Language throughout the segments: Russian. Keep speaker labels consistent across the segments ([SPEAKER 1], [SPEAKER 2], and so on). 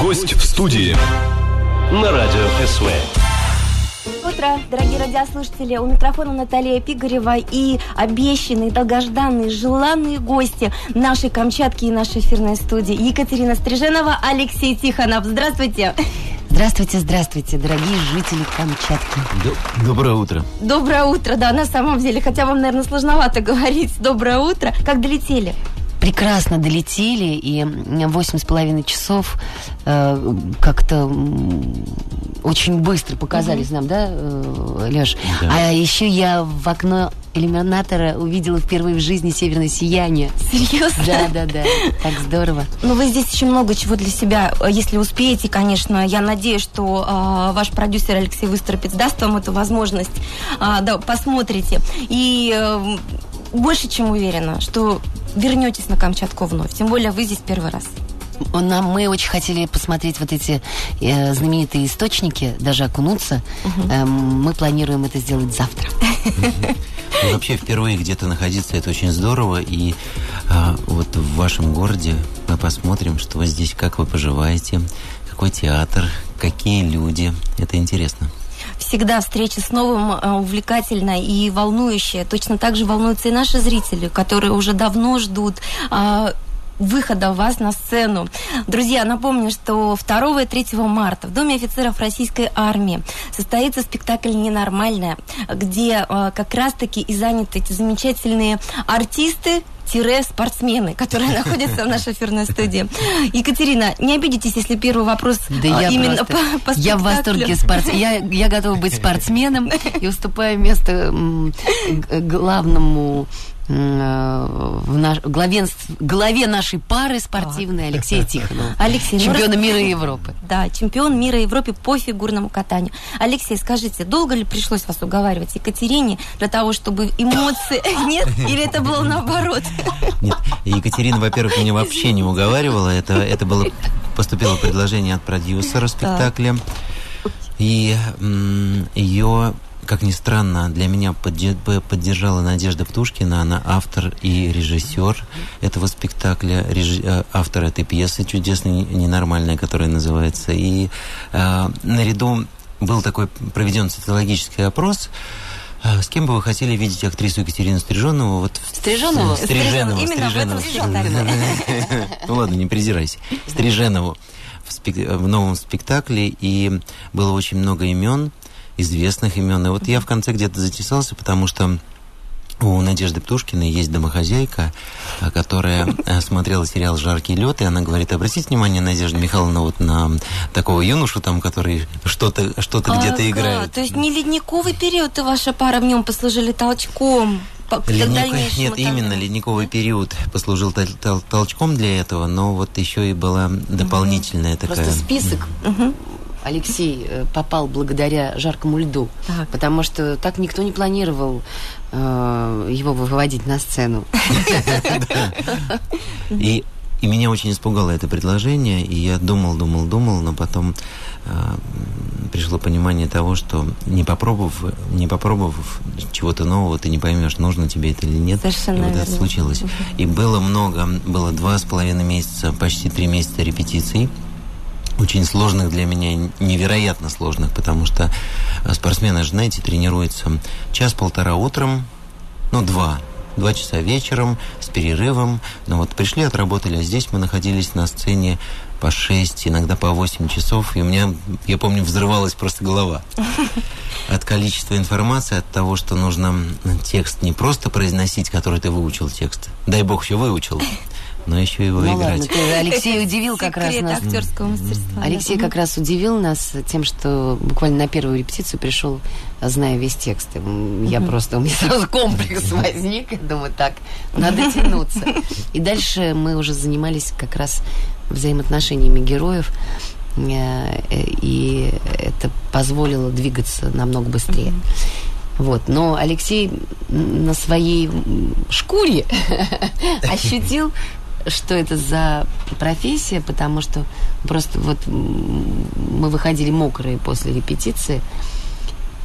[SPEAKER 1] Гость в студии. На радио СВ.
[SPEAKER 2] Утро, дорогие радиослушатели. У микрофона Наталья Пигарева и обещанные, долгожданные, желанные гости нашей Камчатки и нашей эфирной студии Екатерина Стриженова, Алексей Тихонов. Здравствуйте.
[SPEAKER 3] Здравствуйте, здравствуйте, дорогие жители Камчатки.
[SPEAKER 4] Доброе утро.
[SPEAKER 2] Доброе утро, да, на самом деле. Хотя вам, наверное, сложновато говорить доброе утро. Как долетели?
[SPEAKER 3] Прекрасно долетели, и восемь с половиной часов э, как-то очень быстро показались угу. нам, да, э, Леш? Да. А еще я в окно иллюминатора увидела впервые в жизни северное сияние.
[SPEAKER 2] Серьезно?
[SPEAKER 3] Да, да, да. Так здорово.
[SPEAKER 2] Ну, вы здесь еще много чего для себя, если успеете, конечно. Я надеюсь, что э, ваш продюсер Алексей Выстропец даст вам эту возможность. Э, да, посмотрите. И э, больше чем уверена, что вернетесь на Камчатку вновь. Тем более вы здесь первый раз.
[SPEAKER 3] Нам, мы очень хотели посмотреть вот эти э, знаменитые источники, даже окунуться. Угу. Э, мы планируем это сделать завтра.
[SPEAKER 4] Ну, вообще, впервые где-то находиться, это очень здорово. И э, вот в вашем городе мы посмотрим, что здесь, как вы поживаете, какой театр, какие люди. Это интересно
[SPEAKER 2] всегда встреча с новым э, увлекательная и волнующая. Точно так же волнуются и наши зрители, которые уже давно ждут а, выхода вас на сцену. Друзья, напомню, что 2 и 3 марта в Доме офицеров Российской армии состоится спектакль «Ненормальная», где э, как раз-таки и заняты эти замечательные артисты, спортсмены, которые находятся в нашей эфирной студии. Екатерина, не обидитесь, если первый вопрос
[SPEAKER 3] да я именно просто, по, по Я в восторге спортсмен. Я, я готова быть спортсменом и уступаю место главному Э, в наш, главе, главе нашей пары спортивной Алексея Тихонова. Алексей, чемпиона ну, мира и Европы.
[SPEAKER 2] Да, чемпион мира и Европы по фигурному катанию. Алексей, скажите, долго ли пришлось вас уговаривать Екатерине для того, чтобы эмоции... Нет? Или это было наоборот?
[SPEAKER 4] Нет, Екатерина, во-первых, меня вообще не уговаривала. Это, это было поступило предложение от продюсера спектакля. И ее как ни странно, для меня поддержала Надежда Птушкина. Она автор и режиссер этого спектакля, реж... Э, автор этой пьесы чудесной, ненормальной, которая называется. И э, наряду был такой проведен социологический опрос, э, с кем бы вы хотели видеть актрису Екатерину Стриженову? Вот
[SPEAKER 3] Стриженову?
[SPEAKER 4] Стриженову.
[SPEAKER 2] Именно
[SPEAKER 4] Стриженову. Ну ладно, не презирайся. Стриженову в, спек... в новом спектакле, и было очень много имен известных имен. И вот я в конце где-то затесался, потому что у Надежды Птушкиной есть домохозяйка, а, которая э, смотрела сериал «Жаркий лед», и она говорит, обратите внимание, Надежда Михайловна, вот на такого юношу там, который что-то что где-то ага, играет.
[SPEAKER 2] То есть не ледниковый период и ваша пара в нем послужили толчком?
[SPEAKER 4] Ледник... Нет, там... именно ледниковый период послужил тол- тол- толчком для этого, но вот еще и была дополнительная угу. такая...
[SPEAKER 3] Просто список угу. Алексей э, попал благодаря жаркому льду, так. потому что так никто не планировал э, его выводить на сцену.
[SPEAKER 4] И и меня очень испугало это предложение, и я думал, думал, думал, но потом э, пришло понимание того, что не попробовав, не попробовав чего-то нового, ты не поймешь, нужно тебе это или нет.
[SPEAKER 2] Совершенно
[SPEAKER 4] и вот это случилось. И было много, было два с половиной месяца, почти три месяца репетиций очень сложных для меня, невероятно сложных, потому что э, спортсмены же, знаете, тренируются час-полтора утром, ну, два, два часа вечером с перерывом. Но вот пришли, отработали, а здесь мы находились на сцене по 6, иногда по 8 часов, и у меня, я помню, взрывалась просто голова от количества информации, от того, что нужно текст не просто произносить, который ты выучил текст, дай бог еще выучил, но еще его ну, играть. Ладно,
[SPEAKER 3] ты, Алексей удивил как раз нас.
[SPEAKER 2] актерского мастерства.
[SPEAKER 3] Алексей да. как раз удивил нас тем, что буквально на первую репетицию пришел, зная весь текст. Я просто, у меня сразу комплекс возник. Думаю, так, надо тянуться. И дальше мы уже занимались как раз взаимоотношениями героев э, и это позволило двигаться намного быстрее. Вот. Но Алексей на своей шкуре ощутил что это за профессия, потому что просто вот мы выходили мокрые после репетиции,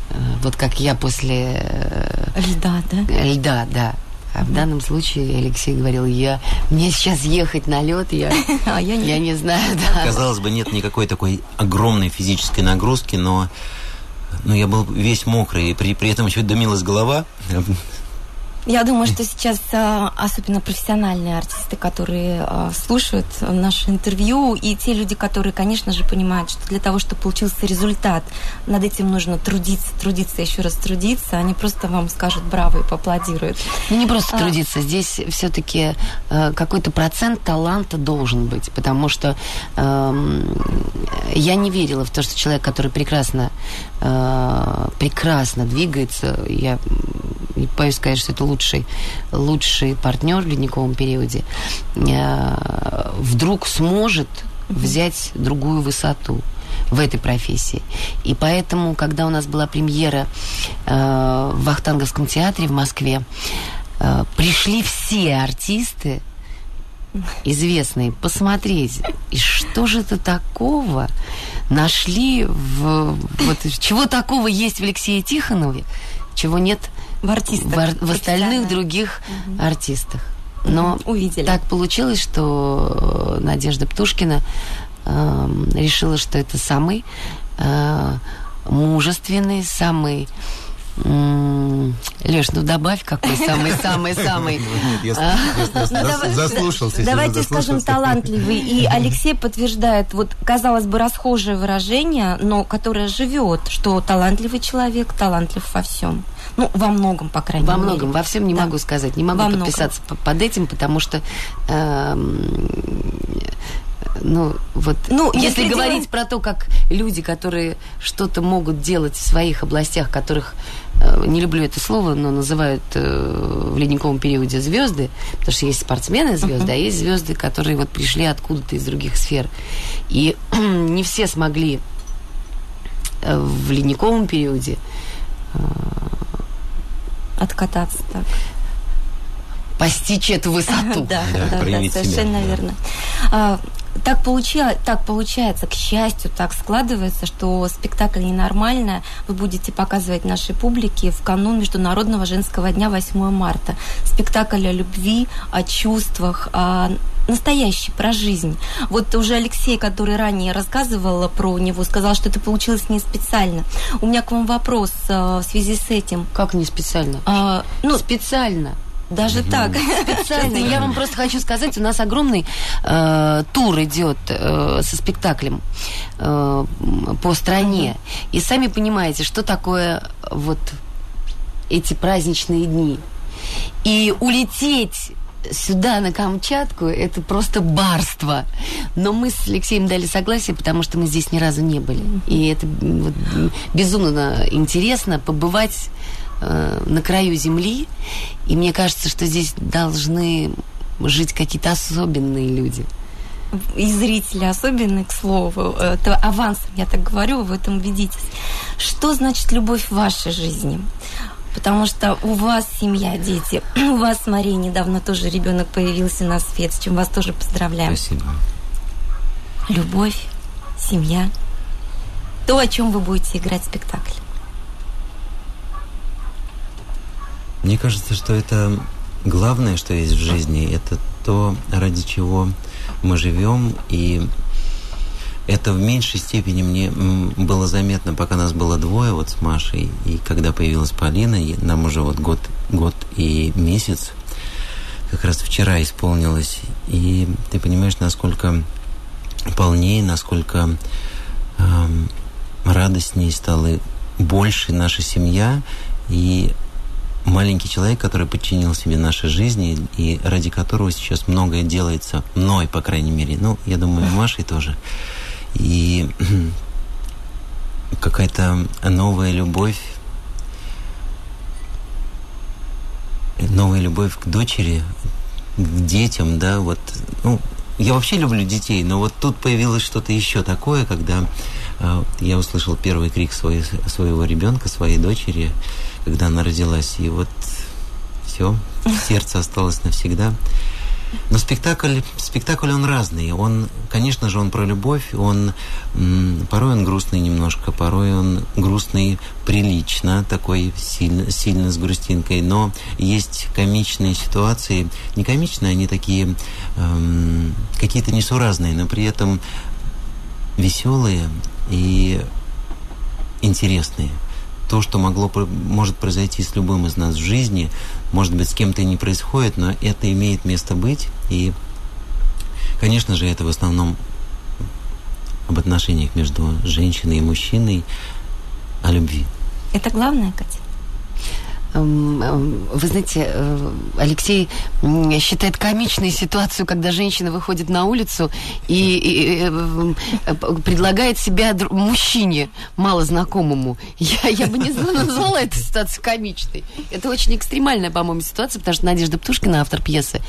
[SPEAKER 3] э, вот как я после...
[SPEAKER 2] Льда, да?
[SPEAKER 3] Льда, да. А в данном случае Алексей говорил, я мне сейчас ехать на лед, я,
[SPEAKER 2] А я не-
[SPEAKER 3] я не знаю, да.
[SPEAKER 4] Казалось бы, нет никакой такой огромной физической нагрузки, но ну, я был весь мокрый, и при, при этом еще дымилась голова.
[SPEAKER 2] Я думаю, что сейчас а, особенно профессиональные артисты, которые а, слушают наше интервью, и те люди, которые, конечно же, понимают, что для того, чтобы получился результат, над этим нужно трудиться, трудиться, еще раз трудиться, они просто вам скажут браво и поаплодируют.
[SPEAKER 3] Ну, не просто
[SPEAKER 2] А.
[SPEAKER 3] трудиться. Здесь все-таки какой-то процент таланта должен быть, потому что эм, я не верила в то, что человек, который прекрасно, э, прекрасно двигается, я не боюсь сказать, что это лучший, лучший партнер в ледниковом периоде, э, вдруг сможет взять другую высоту в этой профессии. И поэтому, когда у нас была премьера э, в Вахтанговском театре в Москве, э, пришли все артисты известные посмотреть, и что же это такого нашли в... Вот, чего такого есть в Алексее Тихонове, чего нет
[SPEAKER 2] В артистах.
[SPEAKER 3] в, ар- в остальных других артистах. Но
[SPEAKER 2] Увидели.
[SPEAKER 3] так получилось, что э, Надежда Птушкина эм, решила, что это самый э, мужественный, самый... Леш, ну добавь какой самый-самый-самый. А?
[SPEAKER 2] Ну,
[SPEAKER 5] заслушался.
[SPEAKER 2] Давайте скажем талантливый. И Алексей подтверждает, вот, казалось бы, расхожее выражение, но которое живет, что талантливый человек талантлив во всем. Ну, во многом, по крайней
[SPEAKER 3] Во
[SPEAKER 2] мере.
[SPEAKER 3] многом, во всем не
[SPEAKER 2] Да.
[SPEAKER 3] могу сказать, не могу
[SPEAKER 2] Во
[SPEAKER 3] подписаться под этим, потому что, эм, ну, вот,
[SPEAKER 2] Ну,
[SPEAKER 3] если
[SPEAKER 2] если
[SPEAKER 3] говорить
[SPEAKER 2] делать-
[SPEAKER 3] про то, как люди, которые что-то могут делать в своих областях, которых, э, не люблю это слово, но называют э, в ледниковом периоде звезды, потому что есть спортсмены звезды, а есть звезды, которые вот пришли откуда-то из других сфер. И не все смогли э, в ледниковом периоде
[SPEAKER 2] Откататься так.
[SPEAKER 3] постичь эту высоту.
[SPEAKER 2] Да,
[SPEAKER 4] Да,
[SPEAKER 2] да, да,
[SPEAKER 4] проявить себя,
[SPEAKER 2] совершенно
[SPEAKER 4] да.
[SPEAKER 2] верно. Так, получа- так получается, к счастью, так складывается, что спектакль «Ненормальная» вы будете показывать нашей публике в канун Международного женского дня 8 марта. Спектакль о любви, о чувствах, о настоящий, про жизнь. Вот уже Алексей, который ранее рассказывал про него, сказал, что это получилось не специально. У меня к вам вопрос э, в связи с этим.
[SPEAKER 3] Как не специально?
[SPEAKER 2] А, ну,
[SPEAKER 3] специально.
[SPEAKER 2] Даже так.
[SPEAKER 3] Специально. Я вам просто хочу сказать, у нас огромный э, тур идет э, со спектаклем э, по стране. И сами понимаете, что такое вот эти праздничные дни. И улететь сюда, на Камчатку, это просто барство. Но мы с Алексеем дали согласие, потому что мы здесь ни разу не были. И это вот, безумно интересно побывать э, на краю земли. И мне кажется, что здесь должны жить какие-то особенные люди.
[SPEAKER 2] и зрители особенно, к слову, это авансом, я так говорю, вы в этом убедитесь. Что значит любовь в вашей жизни? Потому что у вас семья, дети, у вас с Марией недавно тоже ребенок появился на свет, с чем вас тоже поздравляем.
[SPEAKER 4] Спасибо.
[SPEAKER 2] Любовь, семья, то, о чем вы будете играть спектакль.
[SPEAKER 4] Мне кажется, что это главное, что есть в жизни, это то, ради чего мы живем, и это в меньшей степени мне было заметно, пока нас было двое вот с Машей, и когда появилась Полина, и нам уже вот год, год и месяц, как раз вчера исполнилось, и ты понимаешь, насколько полнее, насколько эм, радостнее стала больше наша семья, и маленький человек, который подчинил себе нашей жизни и ради которого сейчас многое делается мной, по крайней мере. Ну, я думаю, Машей тоже. И какая-то новая любовь, новая любовь к дочери, к детям, да, вот, ну, я вообще люблю детей, но вот тут появилось что-то еще такое, когда э, я услышал первый крик своей, своего ребенка, своей дочери, когда она родилась, и вот все, сердце осталось навсегда. Но спектакль, спектакль он разный. Он, конечно же, он про любовь. Он порой он грустный немножко, порой он грустный прилично, такой сильно, сильно с грустинкой. Но есть комичные ситуации, не комичные, они такие эм, какие-то несуразные, но при этом веселые и интересные то, что могло, может произойти с любым из нас в жизни, может быть, с кем-то и не происходит, но это имеет место быть. И, конечно же, это в основном об отношениях между женщиной и мужчиной, о любви.
[SPEAKER 2] Это главное, Катя?
[SPEAKER 3] Эм, эм, вы знаете, э, Алексей считает комичной ситуацию, когда женщина выходит на улицу и, и, и э, предлагает себя мужчине малознакомому. Я, я бы не назвала эту ситуацию комичной. Это очень экстремальная, по-моему, ситуация, потому что Надежда Птушкина, автор пьесы,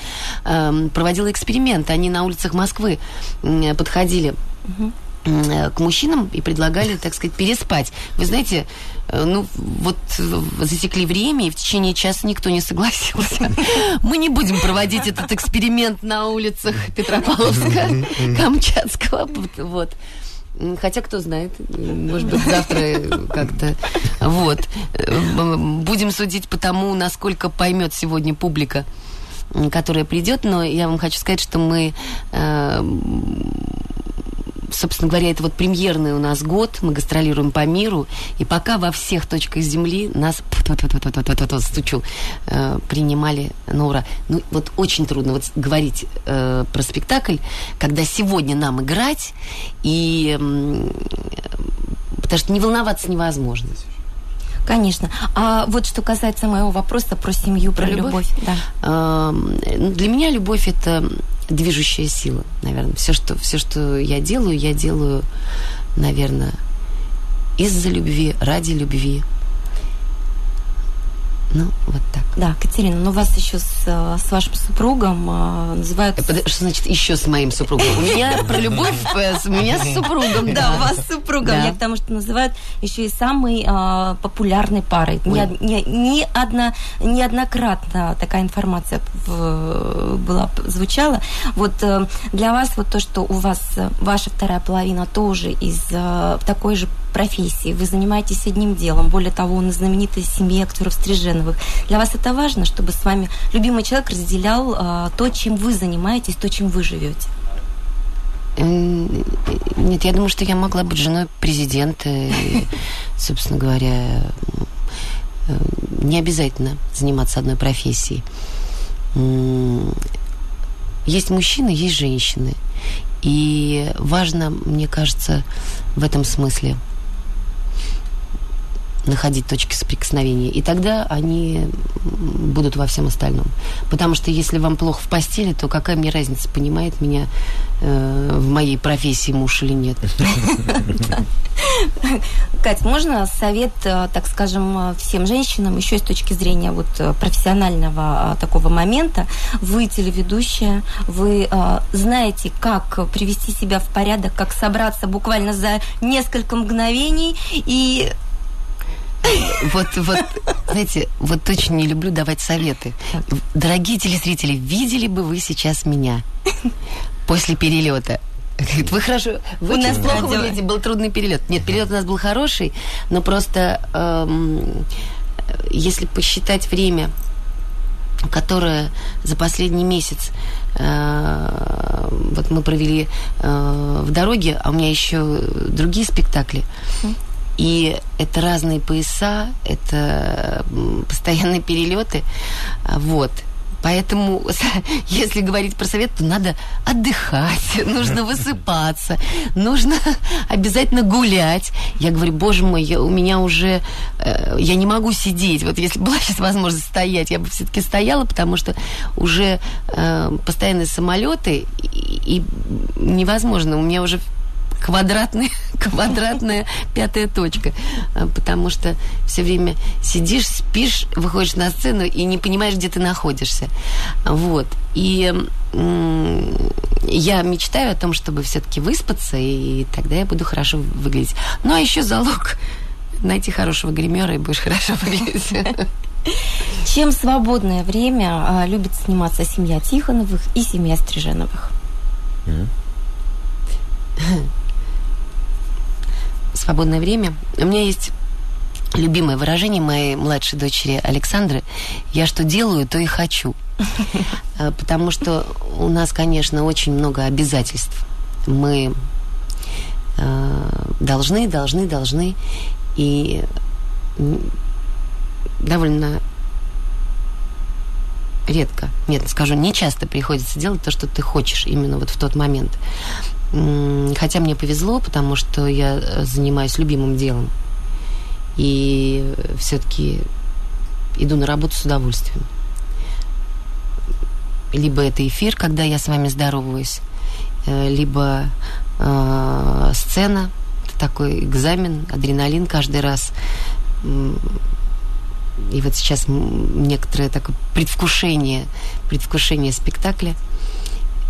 [SPEAKER 3] эм, проводила эксперимент. Они на улицах Москвы подходили к мужчинам и предлагали, так сказать, переспать. Вы знаете, Э, ну, вот э, засекли время, и в течение часа никто не согласился. Мы не будем проводить этот эксперимент на улицах Петропавловска, Камчатского. Вот. Хотя, кто знает, может быть, завтра как-то... Вот. Э, будем судить по тому, насколько поймет сегодня публика, которая придет. Но я вам хочу сказать, что мы собственно говоря, это вот премьерный у нас год, мы гастролируем по миру, и пока во всех точках Земли нас, стучу, э, принимали на ура. Ну, вот очень трудно вот говорить э, про спектакль, когда сегодня нам играть, и потому что не волноваться невозможно.
[SPEAKER 2] Конечно. А вот что касается моего вопроса про семью, про, про любовь. любовь
[SPEAKER 3] да. Ну, для меня любовь это движущая сила, наверное. Все что, все, что я делаю, я делаю, наверное, из-за любви, ради любви. Ну, вот так.
[SPEAKER 2] Да, Катерина, ну вас еще с, э, с вашим супругом э, называют...
[SPEAKER 3] Что значит еще с моим супругом? У меня про любовь, э, у меня с супругом.
[SPEAKER 2] Да, у вас с супругом. Я потому что называют еще и самой э, популярной парой. Неоднократно такая информация была, звучала. Вот для вас вот то, что у вас ваша вторая половина тоже из такой же профессии, вы занимаетесь одним делом. Более того, он из знаменитой семьи актеров Стриженовых. Для вас это важно, чтобы с вами любимый человек разделял а, то, чем вы занимаетесь, то, чем вы живете?
[SPEAKER 3] Нет, я думаю, что я могла быть женой президента. И, собственно говоря, э, не обязательно заниматься одной профессией. Есть мужчины, есть женщины. И важно, мне кажется, в этом смысле – находить точки соприкосновения. И тогда они будут во всем остальном. Потому что если вам плохо в постели, то какая мне разница, понимает меня э, в моей профессии муж или нет.
[SPEAKER 2] Кать, можно совет, э, так скажем, всем женщинам, еще с точки зрения вот э, профессионального э, такого момента, вы телеведущая, вы знаете, как привести себя в порядок, как собраться буквально за несколько мгновений и
[SPEAKER 3] вот, вот, знаете, вот очень не люблю давать советы. Дорогие телезрители, видели бы вы сейчас меня после перелета? Вы хорошо, вы у нас плохо выглядите, был трудный перелет. Нет, перелет у нас был хороший, но просто эм, если посчитать время, которое за последний месяц э, вот мы провели э, в дороге, а у меня еще другие спектакли. И это разные пояса, это постоянные перелеты. Вот. Поэтому, если говорить про совет, то надо отдыхать, нужно высыпаться, нужно обязательно гулять. Я говорю, боже мой, я, у меня уже, э, я не могу сидеть. Вот если была сейчас возможность стоять, я бы все-таки стояла, потому что уже э, постоянные самолеты, и, и невозможно. У меня уже квадратная, квадратная пятая точка. А, потому что все время сидишь, спишь, выходишь на сцену и не понимаешь, где ты находишься. Вот. И я мечтаю о том, чтобы все-таки выспаться, и тогда я буду хорошо выглядеть. Ну, а еще залог найти хорошего гримера, и будешь хорошо выглядеть.
[SPEAKER 2] Чем свободное время а, любит заниматься семья Тихоновых и семья Стриженовых?
[SPEAKER 3] Свободное время. У меня есть любимое выражение моей младшей дочери Александры. Я что делаю, то и хочу. А, Потому что у нас, конечно, очень много обязательств. Мы э, должны, должны, должны. И довольно редко, нет, скажу, не часто приходится делать то, что ты хочешь именно вот в тот момент. Хотя мне повезло, потому что я э, занимаюсь любимым делом. И все-таки иду на работу с удовольствием. Либо это эфир, когда я с вами здороваюсь, э, либо э, сцена, это такой экзамен, адреналин каждый раз. И вот сейчас некоторое такое предвкушение, предвкушение спектакля.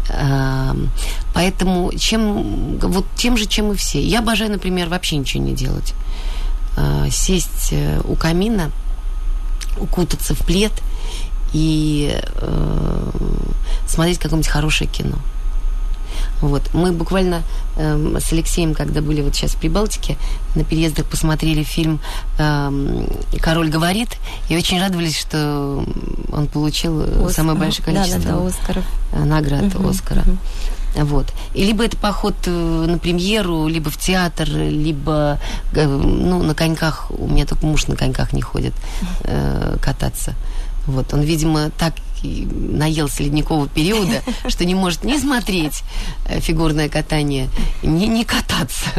[SPEAKER 3] Эм, Поэтому чем, вот тем же, чем и все. Я обожаю, например, вообще ничего не делать. Э, Сесть э, у камина, укутаться в плед и э, смотреть какое-нибудь хорошее кино. Вот. Мы буквально эм, с Алексеем, когда были вот сейчас в Прибалтике, на переездах посмотрели фильм эм, «Король говорит», и очень радовались, что он получил э, самое большое количество
[SPEAKER 2] Да, да, да, Оскаров.
[SPEAKER 3] э, наград
[SPEAKER 2] Мгм,
[SPEAKER 3] Оскара.
[SPEAKER 2] мгм.
[SPEAKER 3] Вот. И либо это поход э, на премьеру, либо в театр, либо э, ну, на коньках. У меня только муж на коньках не ходит э, кататься. Вот. Он, видимо, так и наелся ледникового периода, что не может ни смотреть э, фигурное катание, ни, ни кататься.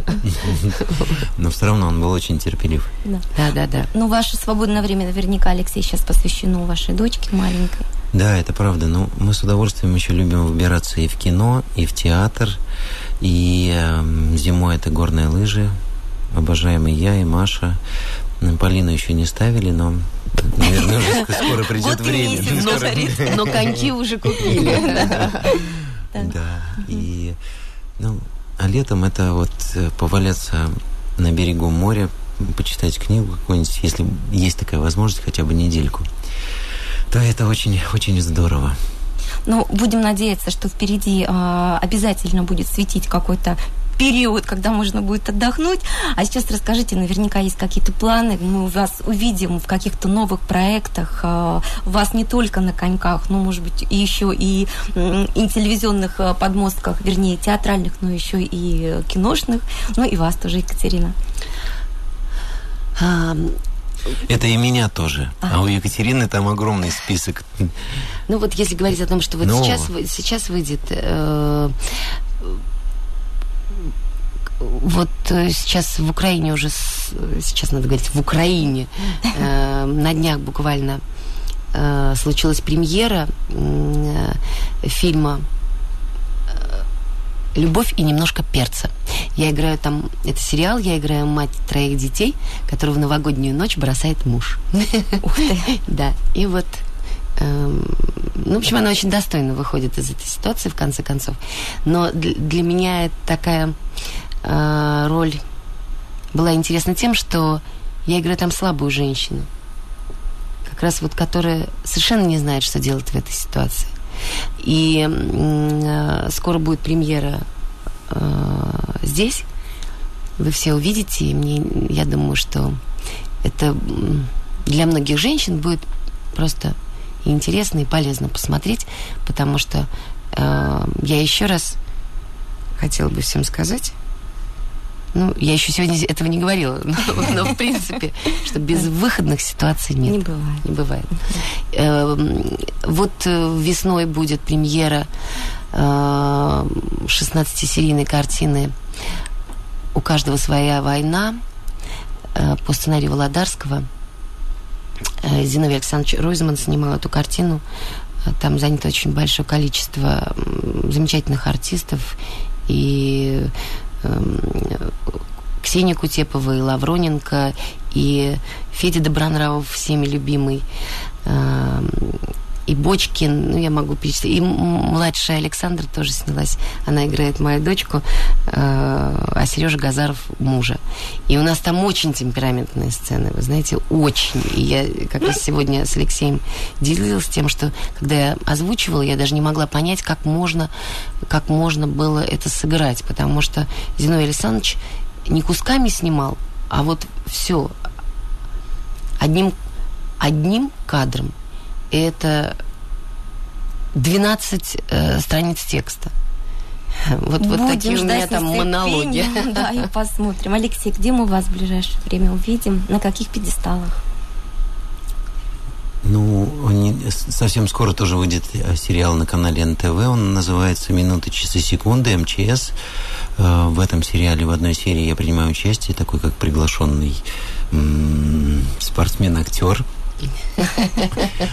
[SPEAKER 4] Но все равно он был очень терпелив.
[SPEAKER 2] Да.
[SPEAKER 3] Да, да, да.
[SPEAKER 2] Ну, ваше свободное время наверняка, Алексей, сейчас посвящено вашей дочке маленькой.
[SPEAKER 4] Да, это правда. Ну, мы с удовольствием еще любим выбираться и в кино, и в театр. И эм, зимой это горные лыжи. Обожаем и я, и Маша. Полину еще не ставили, но, наверное, уже ск- скоро придет время.
[SPEAKER 3] Но, коньки уже купили.
[SPEAKER 4] Да. И, ну, а летом это вот э, поваляться на берегу моря, почитать книгу какую-нибудь, если есть такая возможность, хотя бы недельку, то это очень, очень здорово.
[SPEAKER 2] Ну, будем надеяться, что впереди а, обязательно будет светить какой-то период, когда можно будет отдохнуть. А сейчас расскажите, наверняка есть какие-то планы. Мы вас увидим в каких-то новых проектах. а, Вас не только на коньках, но, может быть, и еще и, и телевизионных а, подмостках, вернее, театральных, но еще и э, киношных. Ну и вас тоже, Екатерина.
[SPEAKER 3] А,
[SPEAKER 4] Это и меня тоже. А у Екатерины там огромный список.
[SPEAKER 3] Ну вот если говорить о том, что вот
[SPEAKER 4] Ну.
[SPEAKER 3] сейчас, сейчас выйдет... э, вот э, сейчас в Украине уже, сейчас надо говорить, в Украине э, на днях буквально э, случилась премьера э, фильма э, «Любовь и немножко перца». Я играю там, это сериал, я играю мать троих детей, которую в новогоднюю ночь бросает муж.
[SPEAKER 2] Ух ты.
[SPEAKER 3] Да, и вот, эм, ну, в общем, она очень достойно выходит из этой ситуации, в конце концов. Но для, меня такая э, роль была интересна тем, что я играю там слабую женщину, как раз вот которая совершенно не знает, что делать в этой ситуации. И э, скоро будет премьера э, здесь. Вы все увидите, и мне, я думаю, что это для многих женщин будет просто интересно и полезно посмотреть, потому что э, я еще раз хотела бы всем сказать, ну, я еще сегодня этого не говорила, но, но, в принципе, что без выходных ситуаций нет.
[SPEAKER 2] Не бывает.
[SPEAKER 3] Не бывает. Эм, Вот э, весной будет премьера э, 16-серийной картины «У каждого своя война» э, по сценарию Володарского. Э, Зиновий Александрович Ройзман снимал эту картину. Там занято очень большое количество замечательных артистов. И Ксения Кутепова, и Лавроненко, и Федя Добронравов, всеми любимый. И Бочкин, ну, я могу перечислить, и младшая Александра тоже снялась, она играет мою дочку, э, а Сережа Газаров мужа. И у нас там очень темпераментные сцены, вы знаете, очень. И я как раз сегодня с Алексеем делилась тем, что когда я озвучивала, я даже не могла понять, как можно, как можно было это сыграть, потому что Зиновий Александрович не кусками снимал, а вот все одним, одним кадром – это 12 э, страниц текста. Вот, вот такие у меня там монологи.
[SPEAKER 2] Да, и посмотрим. Алексей, где мы вас в ближайшее время увидим? На каких пьедесталах?
[SPEAKER 4] Ну, не, совсем скоро тоже выйдет э, сериал на канале НТВ. Он называется «Минуты, часы, секунды. МЧС». Э, в этом сериале в одной серии я принимаю участие, такой как приглашенный спортсмен-актер.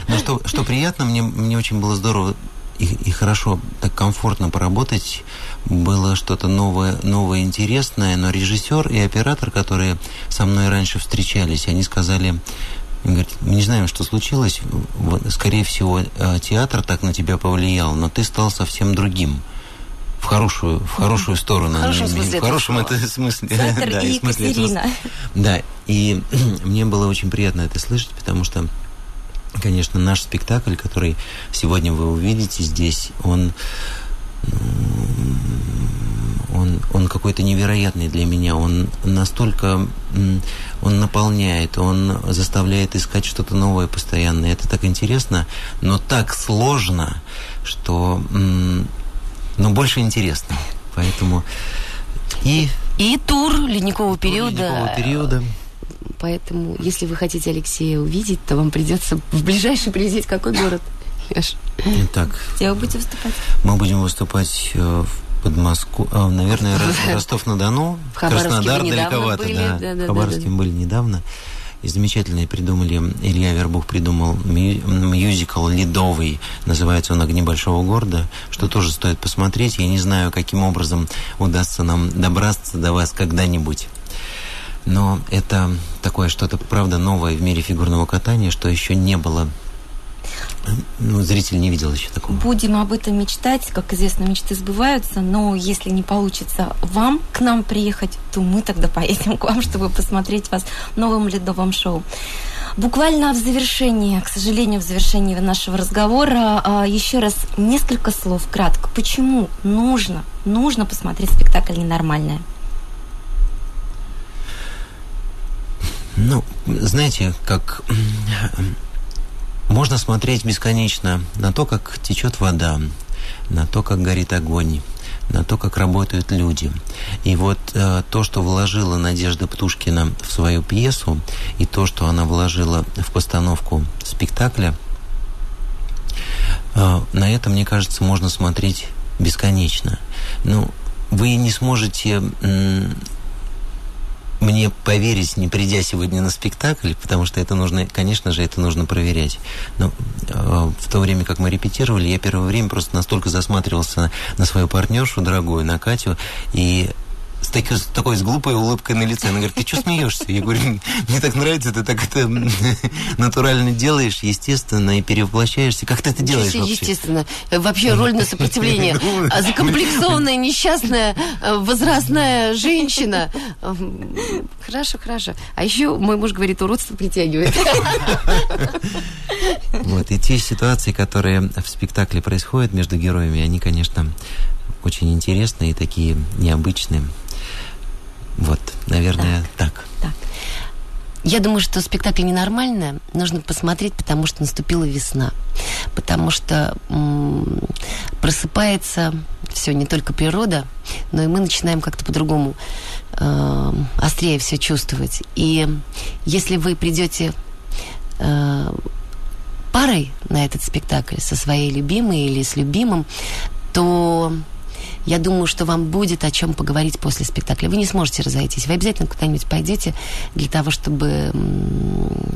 [SPEAKER 4] Но что, что приятно, мне, мне очень было здорово и, и хорошо, так комфортно поработать. Было что-то новое, новое, интересное, но режиссер и оператор, которые со мной раньше встречались, они сказали, говорят, мы не знаем, что случилось, скорее всего, э, театр так на тебя повлиял, но ты стал совсем другим в хорошую, в хорошую сторону. В
[SPEAKER 3] хорошем смысле.
[SPEAKER 4] В хорошем это смысле.
[SPEAKER 2] Центр да, и смысле Екатерина.
[SPEAKER 4] Да, и мне было очень приятно это слышать, потому что, конечно, наш спектакль, который сегодня вы увидите здесь, он он, он какой-то невероятный для меня. Он настолько, он наполняет, он заставляет искать что-то новое постоянно. Это так интересно, но так сложно, что но больше интересно. Поэтому
[SPEAKER 3] и... И тур ледникового периода.
[SPEAKER 4] Ледникового периода.
[SPEAKER 3] Поэтому, если вы хотите Алексея увидеть, то вам придется в ближайший прилететь. Какой город?
[SPEAKER 4] Итак.
[SPEAKER 2] Где вы будете выступать?
[SPEAKER 4] Мы будем выступать э, в Подмоску... А, наверное, Ростов-на-Дону. Краснодар далековато, да. В Хабаровске были недавно. И замечательные придумали, Илья Вербух придумал мюзикл «Ледовый», называется он «Огни большого города», что тоже стоит посмотреть. Я не знаю, каким образом удастся нам добраться до вас когда-нибудь. Но это такое что-то, правда, новое в мире фигурного катания, что еще не было ну, зритель не видел еще такого.
[SPEAKER 2] Будем об этом мечтать. Как известно, мечты сбываются. Но если не получится вам к нам приехать, то мы тогда поедем к вам, чтобы посмотреть вас в новом ледовом шоу. Буквально в завершении, к сожалению, в завершении нашего разговора, а, еще раз несколько слов кратко. Почему нужно, нужно посмотреть спектакль «Ненормальное»?
[SPEAKER 4] Ну, знаете, как можно смотреть бесконечно на то, как течет вода, на то, как горит огонь, на то, как работают люди. И вот э, то, что вложила Надежда Птушкина в свою пьесу, и то, что она вложила в постановку спектакля, э, на это, мне кажется, можно смотреть бесконечно. Ну, вы не сможете мне поверить, не придя сегодня на спектакль, потому что это нужно, конечно же, это нужно проверять. Но э, в то время, как мы репетировали, я первое время просто настолько засматривался на, на свою партнершу дорогую, на Катю, и с, такой, с такой с глупой улыбкой на лице. Она говорит, ты что смеешься? Я говорю, мне так нравится, ты так это натурально делаешь, естественно, и перевоплощаешься. Как ты это делаешь вообще?
[SPEAKER 3] Естественно. Вообще роль на сопротивление. Ну, а закомплексованная, несчастная, э, возрастная женщина. Хорошо, хорошо. А еще мой муж говорит, уродство притягивает.
[SPEAKER 4] Вот, и те ситуации, которые в спектакле происходят между героями, они, конечно, очень интересные и такие необычные. Вот, наверное, так. так. так.
[SPEAKER 3] Я думаю, что спектакль ненормально нужно посмотреть, потому что наступила весна. Потому что м- просыпается все, не только природа, но и мы начинаем как-то по-другому э- острее все чувствовать. И если вы придете э- парой на этот спектакль со своей любимой или с любимым, то я думаю, что вам будет о чем поговорить после спектакля. Вы не сможете разойтись. Вы обязательно куда-нибудь пойдете для того, чтобы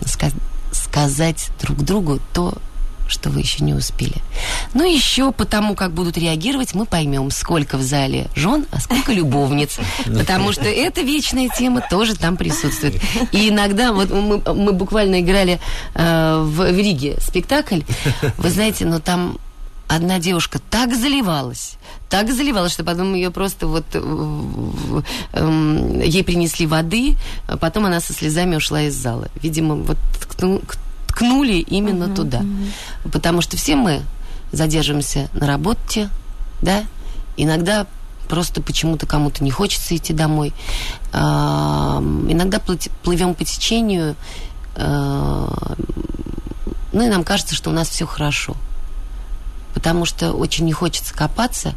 [SPEAKER 3] ска- сказать друг другу то, что вы еще не успели. Ну, еще потому, как будут реагировать, мы поймем, сколько в зале жен, а сколько любовниц. Потому что эта вечная тема тоже там присутствует. И иногда, вот мы, мы буквально играли э, в, в Риге спектакль, вы знаете, но там одна девушка так заливалась, так заливалась, что потом ее просто вот э, э, ей принесли воды, а потом она со слезами ушла из зала. Видимо, вот ткнули именно uh-huh, туда. Uh-huh. Потому что все мы задерживаемся на работе, да, иногда просто почему-то кому-то не хочется идти домой. А, иногда плывем по течению, а, ну и нам кажется, что у нас все хорошо. Потому что очень не хочется копаться,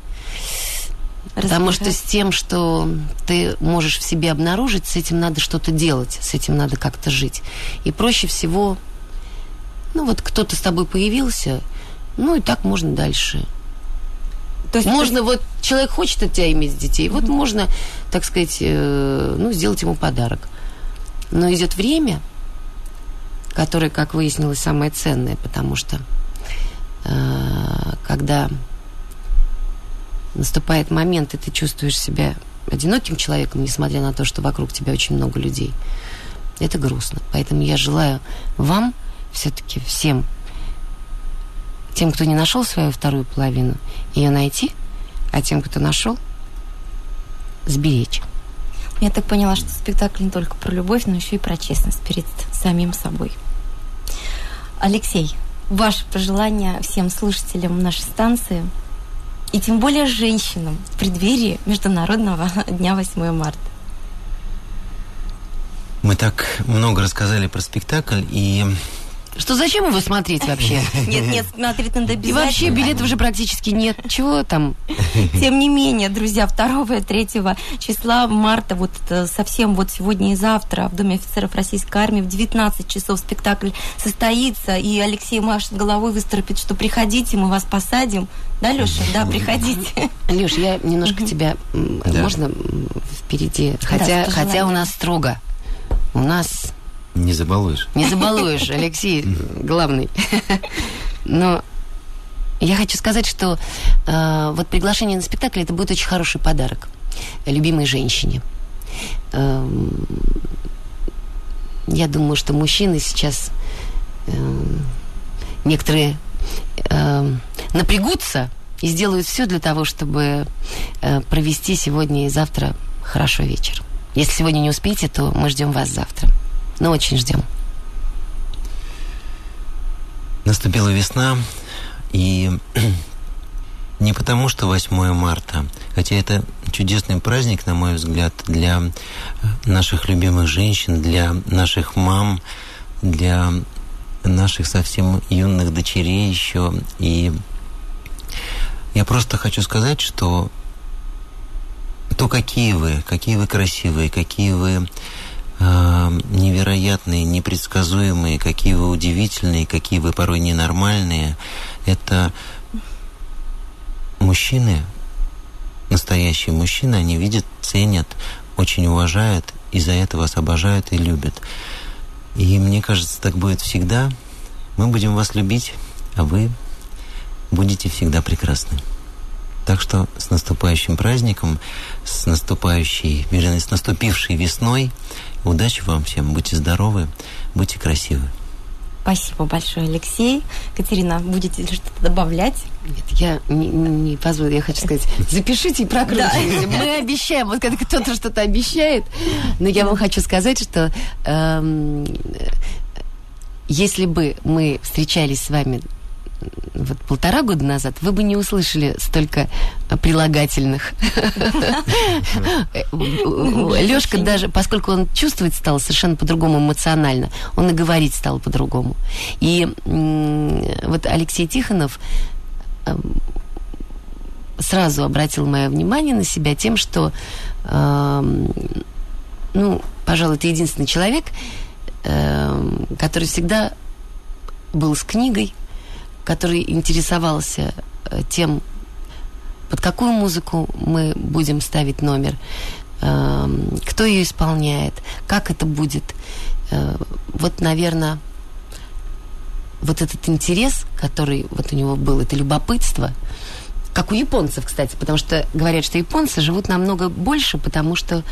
[SPEAKER 3] Потому что с тем, что ты можешь в себе обнаружить, с этим надо что-то делать, с этим надо как-то жить. И проще всего ну вот кто-то с тобой появился, ну и так можно дальше. То есть можно, есть... вот человек хочет от тебя иметь детей, mm-hmm. вот можно, так сказать, э, ну, сделать ему подарок. Но идет время, которое, как выяснилось, самое ценное, потому что когда наступает момент, и ты чувствуешь себя одиноким человеком, несмотря на то, что вокруг тебя очень много людей, это грустно. Поэтому я желаю вам все-таки всем тем, кто не нашел свою вторую половину, ее найти, а тем, кто нашел, сберечь.
[SPEAKER 2] Я так поняла, что спектакль не только про любовь, но еще и про честность перед самим собой. Алексей, ваше пожелание всем слушателям нашей станции и тем более женщинам в преддверии Международного дня 8 марта.
[SPEAKER 4] Мы так много рассказали про спектакль, и
[SPEAKER 3] что зачем его смотреть вообще?
[SPEAKER 2] Нет, нет, смотреть надо обязательно.
[SPEAKER 3] И вообще билетов уже практически нет. Чего там?
[SPEAKER 2] Тем не менее, друзья, 2 и 3 числа марта, вот совсем вот сегодня и завтра в Доме офицеров Российской армии в 19 часов спектакль состоится, и Алексей машет головой выступит, что приходите, мы вас посадим. Да, Леша? Да, приходите.
[SPEAKER 3] Леш, я немножко тебя, можно впереди? Хотя, хотя у нас строго. У нас
[SPEAKER 4] не забалуешь.
[SPEAKER 3] Не забалуешь, Алексей, главный. Но я хочу сказать, что э, вот приглашение на спектакль это будет очень хороший подарок любимой женщине. Э, я думаю, что мужчины сейчас э, некоторые э, напрягутся и сделают все для того, чтобы э, провести сегодня и завтра хорошо вечер. Если сегодня не успеете, то мы ждем вас завтра но очень ждем.
[SPEAKER 4] Наступила весна, и не потому, что 8 марта, хотя это чудесный праздник, на мой взгляд, для наших любимых женщин, для наших мам, для наших совсем юных дочерей еще. И я просто хочу сказать, что то, какие вы, какие вы красивые, какие вы невероятные, непредсказуемые, какие вы удивительные, какие вы порой ненормальные. Это мужчины, настоящие мужчины, они видят, ценят, очень уважают, и за это вас обожают и любят. И мне кажется, так будет всегда. Мы будем вас любить, а вы будете всегда прекрасны. Так что с наступающим праздником, с наступающей, вернее, с наступившей весной – Удачи вам всем, будьте здоровы, будьте красивы.
[SPEAKER 2] Спасибо большое, Алексей. Катерина, будете ли что-то добавлять?
[SPEAKER 3] Нет, я не, не позволю, я хочу сказать, запишите и прокручивайте. Да. Мы обещаем, вот когда кто-то что-то обещает, но я вам хочу сказать, что эм, если бы мы встречались с вами вот полтора года назад, вы бы не услышали столько прилагательных. Лешка даже, поскольку он чувствовать стал совершенно по-другому эмоционально, он и говорить стал по-другому. И вот Алексей Тихонов эм, сразу обратил мое внимание на себя тем, что, эм, ну, пожалуй, это единственный человек, эм, который всегда был с книгой, который интересовался э, тем, под какую музыку мы будем ставить номер, эм, кто ее исполняет, как это будет. Э, вот, наверное, вот этот интерес, который вот у него был, это любопытство, как у японцев, кстати, потому что говорят, что японцы живут намного больше, потому что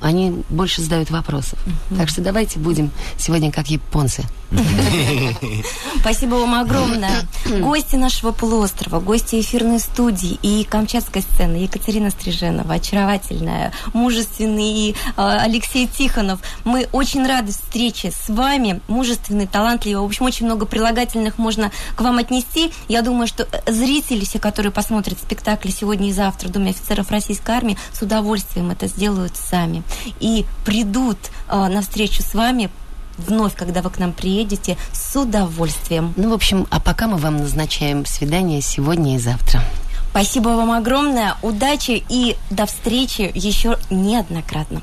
[SPEAKER 3] они больше задают вопросов. Так что давайте будем сегодня как японцы.
[SPEAKER 2] Спасибо вам огромное. Гости нашего полуострова, гости эфирной студии и камчатской сцены Екатерина Стриженова, очаровательная, мужественный э, Алексей Тихонов. Мы очень рады встрече с вами, мужественный, талантливый. В общем, очень много прилагательных можно к вам отнести. Я думаю, что зрители, все, которые посмотрят спектакль сегодня и завтра в Доме офицеров Российской Армии, с удовольствием это сделают сами. И придут э, на встречу с вами вновь, когда вы к нам приедете, с удовольствием.
[SPEAKER 3] Ну, в общем, а пока мы вам назначаем свидание сегодня и завтра.
[SPEAKER 2] Спасибо вам огромное, удачи и до встречи еще неоднократно.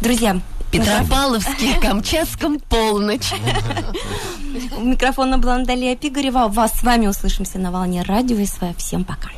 [SPEAKER 2] Друзья,
[SPEAKER 3] Петропавловске, Камчатском, полночь.
[SPEAKER 2] у микрофона была Наталья Пигарева. Вас с вами услышимся на волне радио СВ. Всем пока.